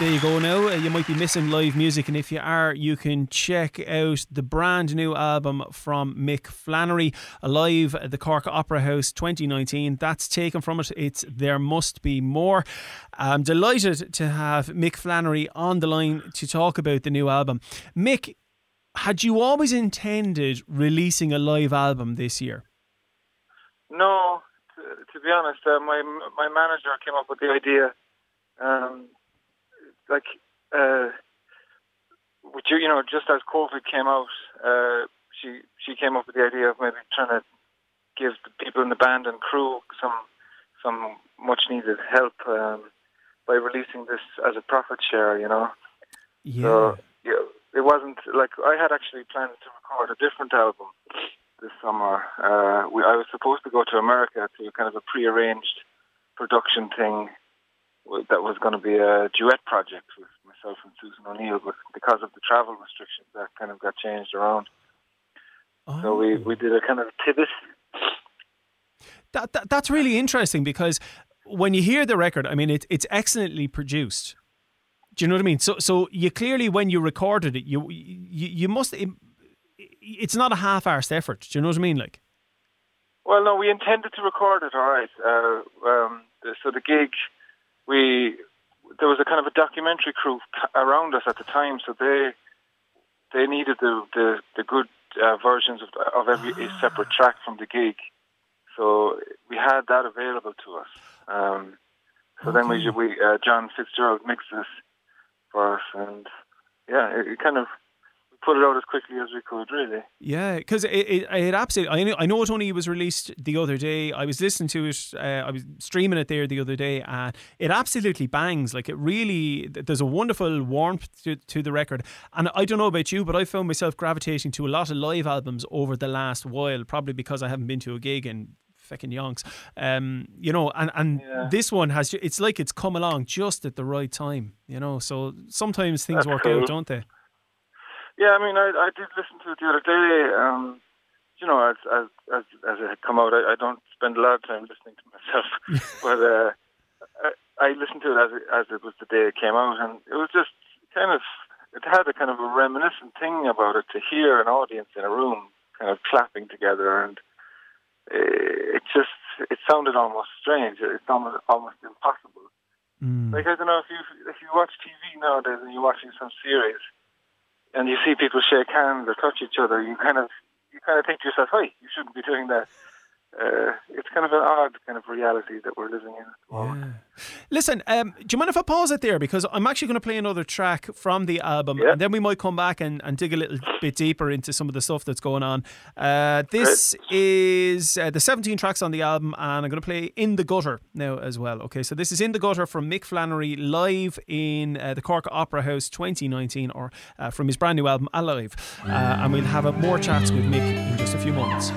There you go now. Uh, you might be missing live music, and if you are, you can check out the brand new album from Mick Flannery, Alive at the Cork Opera House 2019. That's taken from it. It's There Must Be More. I'm delighted to have Mick Flannery on the line to talk about the new album. Mick, had you always intended releasing a live album this year? No, to, to be honest, uh, my my manager came up with the idea. Um, like, uh, which you know, just as COVID came out, uh, she she came up with the idea of maybe trying to give the people in the band and crew some some much needed help um, by releasing this as a profit share. You know. Yeah. So, yeah, it wasn't like I had actually planned to record a different album this summer. Uh, we, I was supposed to go to America to kind of a pre-arranged production thing that was going to be a duet project with myself and Susan O'Neill, but because of the travel restrictions, that kind of got changed around. Oh. So we, we did a kind of pivot. That, that, that's really interesting because when you hear the record, I mean, it, it's excellently produced. Do you know what I mean? So, so you clearly, when you recorded it, you you, you must. It, it's not a half-arsed effort. Do you know what I mean? Like, well, no, we intended to record it. All right. Uh, um, so the gig, we there was a kind of a documentary crew around us at the time, so they they needed the the, the good uh, versions of of every ah. separate track from the gig. So we had that available to us. Um, so okay. then we we uh, John Fitzgerald mixed this for us, and yeah, it, it kind of put it out as quickly as we could, really. Yeah, because it, it, it, absolutely. I know, I know it only was released the other day. I was listening to it. Uh, I was streaming it there the other day, and it absolutely bangs. Like it really, there's a wonderful warmth to, to the record. And I don't know about you, but I found myself gravitating to a lot of live albums over the last while. Probably because I haven't been to a gig in fucking yonks. Um, you know, and and yeah. this one has. It's like it's come along just at the right time. You know, so sometimes things That's work cool. out, don't they? Yeah, I mean, I, I did listen to it the other day. Um, you know, as as as, as it had come out, I, I don't spend a lot of time listening to myself, but uh, I, I listened to it as it, as it was the day it came out, and it was just kind of it had a kind of a reminiscent thing about it to hear an audience in a room kind of clapping together, and it just it sounded almost strange. It sounded almost impossible. Mm. Like I don't know if you if you watch TV nowadays and you're watching some series and you see people shake hands or touch each other, you kind of you kind of think to yourself, "Hey, you shouldn't be doing that." Uh, it's kind of an odd kind of reality that we're living in. Yeah. Listen, um, do you mind if I pause it there because I'm actually going to play another track from the album, yeah. and then we might come back and, and dig a little bit deeper into some of the stuff that's going on. Uh, this Great. is uh, the 17 tracks on the album, and I'm going to play "In the Gutter" now as well. Okay, so this is "In the Gutter" from Mick Flannery live in uh, the Cork Opera House 2019, or uh, from his brand new album "Alive," uh, and we'll have more chats with Mick in just a few moments.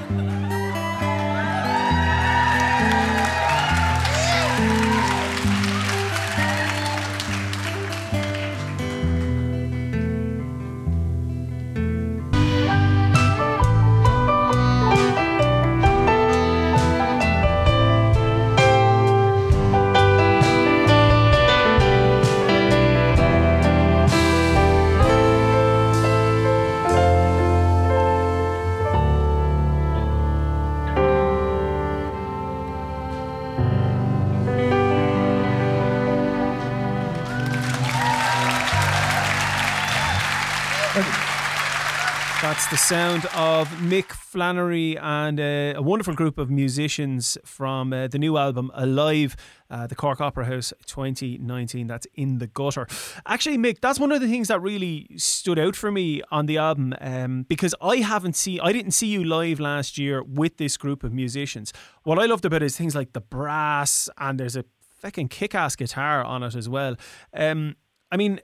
That's the sound of Mick Flannery and uh, a wonderful group of musicians from uh, the new album Alive, uh, the Cork Opera House 2019. That's in the gutter. Actually, Mick, that's one of the things that really stood out for me on the album um, because I haven't seen, I didn't see you live last year with this group of musicians. What I loved about it is things like the brass and there's a fucking kick-ass guitar on it as well. Um, I mean,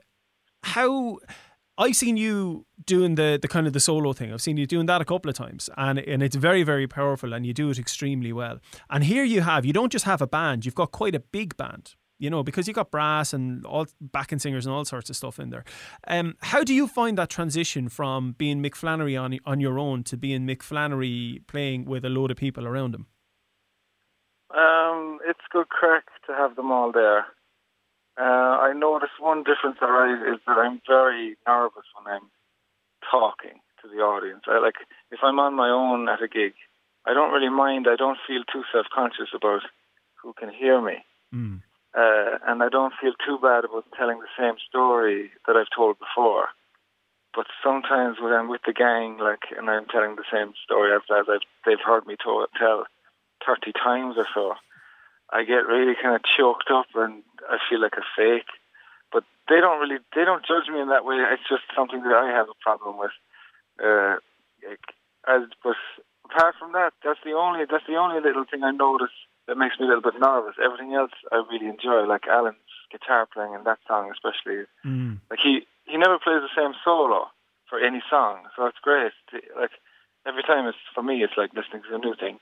how I've seen you doing the the kind of the solo thing. I've seen you doing that a couple of times, and and it's very very powerful, and you do it extremely well. And here you have you don't just have a band; you've got quite a big band. You know, because you've got brass and all backing singers and all sorts of stuff in there. Um, how do you find that transition from being Mick Flannery on on your own to being Mick Flannery playing with a load of people around him? Um, it's good crack to have them all there. Uh, I notice one difference that I, is that I'm very nervous when I'm talking to the audience. I like if I'm on my own at a gig, I don't really mind. I don't feel too self-conscious about who can hear me, Mm. uh, and I don't feel too bad about telling the same story that I've told before. But sometimes when I'm with the gang, like, and I'm telling the same story as, as I've, they've heard me to- tell thirty times or so, I get really kind of choked up and I feel like a fake. But they don't really, they don't judge me in that way. It's just something that I have a problem with. Uh, like, as, but apart from that, that's the only, that's the only little thing I notice that makes me a little bit nervous. Everything else I really enjoy, like Alan's guitar playing in that song especially. Mm. Like he, he never plays the same solo for any song, so it's great. Like every time it's for me, it's like listening to a new thing.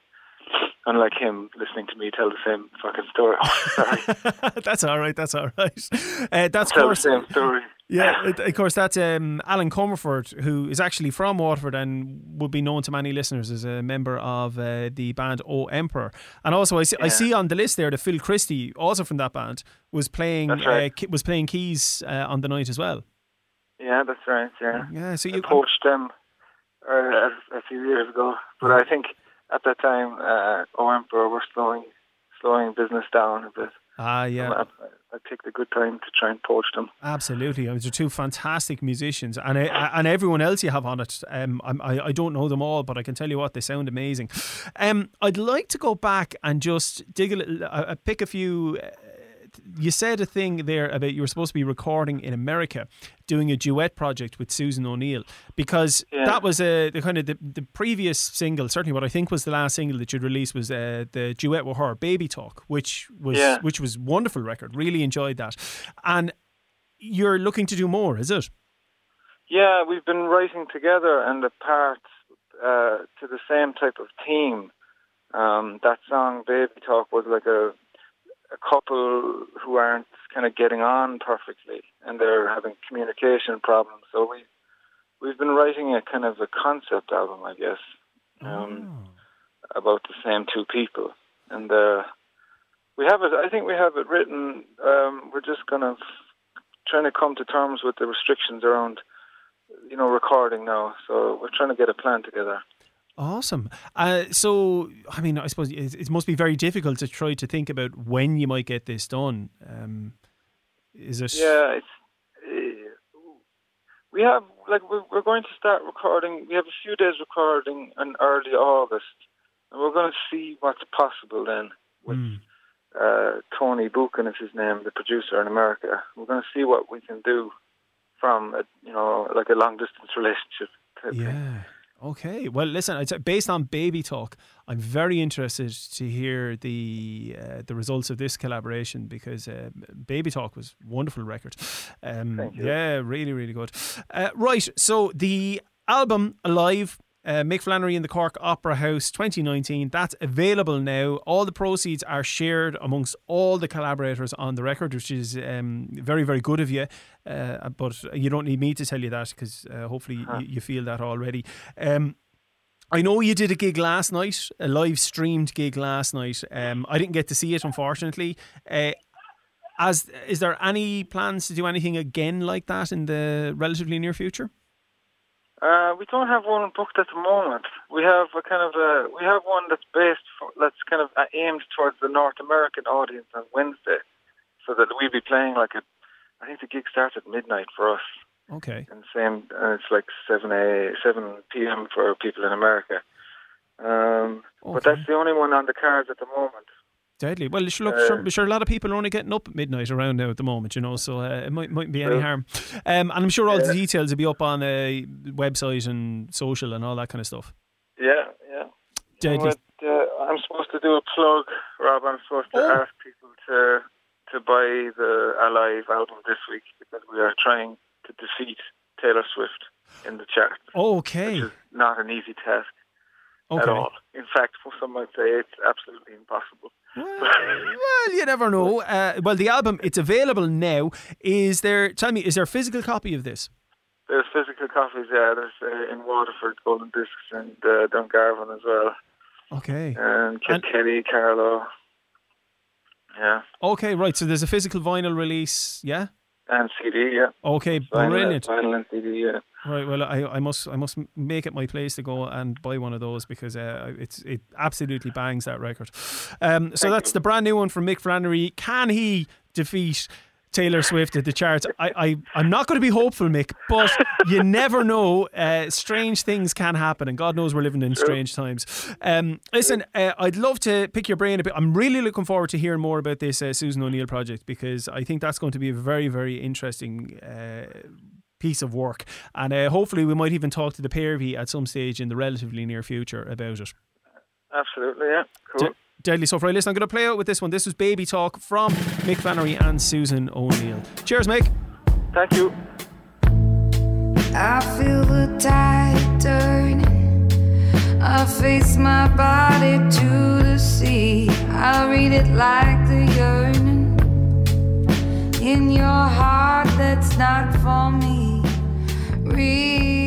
Unlike him listening to me tell the same fucking story. Sorry, that's all right. That's all right. Uh, that's tell the course. same story. Yeah, of course. That's um, Alan Comerford, who is actually from Waterford and would be known to many listeners as a member of uh, the band O Emperor. And also, I see, I see on the list there that Phil Christie, also from that band, was playing right. uh, was playing keys uh, on the night as well. Yeah, that's right. Yeah, Yeah, so I you poached them uh, a few years ago, but I think at that time, uh, O Emperor were slowing, slowing business down a bit. ah yeah. I, I picked a good time to try and poach them. Absolutely, I mean, they're two fantastic musicians, and I, and everyone else you have on it. Um, I I don't know them all, but I can tell you what they sound amazing. Um, I'd like to go back and just dig a little, uh, uh, pick a few. Uh, you said a thing there about you were supposed to be recording in America, doing a duet project with Susan O'Neill, because Yeah. that was a the kind of the, the previous single. Certainly, what I think was the last single that you'd released was uh, the duet with her, "Baby Talk," which was Yeah. which was wonderful record. Really enjoyed that, and you're looking to do more, is it? Yeah, we've been writing together and apart uh, to the same type of theme. Um, that song, Baby Talk, was like a, a couple who aren't kind of getting on perfectly and they're having communication problems. So we, we've been writing a kind of a concept album, I guess, um, about the same two people. And uh, we have it, I think we have it written. Um, we're just kind of trying to come to terms with the restrictions around you know, recording now. So we're trying to get a plan together. Awesome. Uh, so, I mean, I suppose it, it must be very difficult to try to think about when you might get this done. Um, is it? Yeah, it's. Uh, we have like we're, we're going to start recording. We have a few days recording in early August, and we're going to see what's possible then. With Mm. uh, Tony Buchen is his name, the producer in America. We're going to see what we can do from a, you know like a long distance relationship. Type thing. Okay. Well, listen. Based on Baby Talk, I'm very interested to hear the uh, the results of this collaboration because uh, Baby Talk was a wonderful record. Um, Thank you. Yeah, really, really good. Uh, right. So the album Alive. Uh, Mick Flannery in the Cork Opera House 2019. That's available now. All the proceeds are shared amongst all the collaborators on the record, which is um, very, very good of you. Uh, but you don't need me to tell you that because uh, hopefully you, you feel that already. Um, I know you did a gig last night, a live streamed gig last night. Um, I didn't get to see it, unfortunately. Uh, as is there any plans to do anything again like that in the relatively near future? Uh, we don't have one booked at the moment. We have a kind of a we have one that's based for, that's kind of aimed towards the North American audience on Wednesday, so that we'll be playing like a. I think the gig starts at midnight for us, Okay. and same and it's like seven a seven p.m. for people in America. Um, But that's the only one on the cards at the moment. Deadly. Well, sure, look, Uh, sure, sure, a lot of people are only getting up at midnight around now at the moment, you know, so uh, it might, mightn't be any harm. Um, and I'm sure all the details will be up on a website and social and all that kind of stuff. Yeah, yeah. Deadly. But, uh, I'm supposed to do a plug, Rob. I'm supposed to Oh. ask people to to buy the Alive album this week because we are trying to defeat Taylor Swift in the charts, Okay. not an easy task Okay. at all. In fact, some might say it's absolutely impossible. Well, well, you never know. Uh, well, the album it's available now. Is there? Tell me, is there a physical copy of this? There's physical copies, yeah. There's uh, in Waterford, Golden Discs, and uh, Dungarvan as well, Okay. and And- Kilkenny, Carlow. Yeah. Okay, right. So there's a physical vinyl release, yeah. And CD, yeah. Okay, Vinyl, brilliant. Vinyl and CD, yeah. Right. Well, I, I must I must make it my place to go and buy one of those because uh, it's it absolutely bangs that record. Um, so Thank that's you. the brand new one from Mick Flannery. Can he defeat? Taylor Swift at the charts. I, I, I'm not going to be hopeful, Mick, but you never know. Uh, strange things can happen, and God knows we're living in strange times. Um, listen, uh, I'd love to pick your brain a bit. I'm really looking forward to hearing more about this uh, Susan O'Neill project because I think that's going to be a very, very interesting uh, piece of work. And uh, hopefully, we might even talk to the pair of you at some stage in the relatively near future about it. Absolutely, yeah. Cool. De- deadly stuff. Right, listen, I'm going to play out with this one. This was Baby Talk from Mick Flannery and Susan O'Neill. Cheers, Mick. Thank you. I feel the tide turning. I face my body to the sea. I read it like the yearning in your heart that's not for me. Read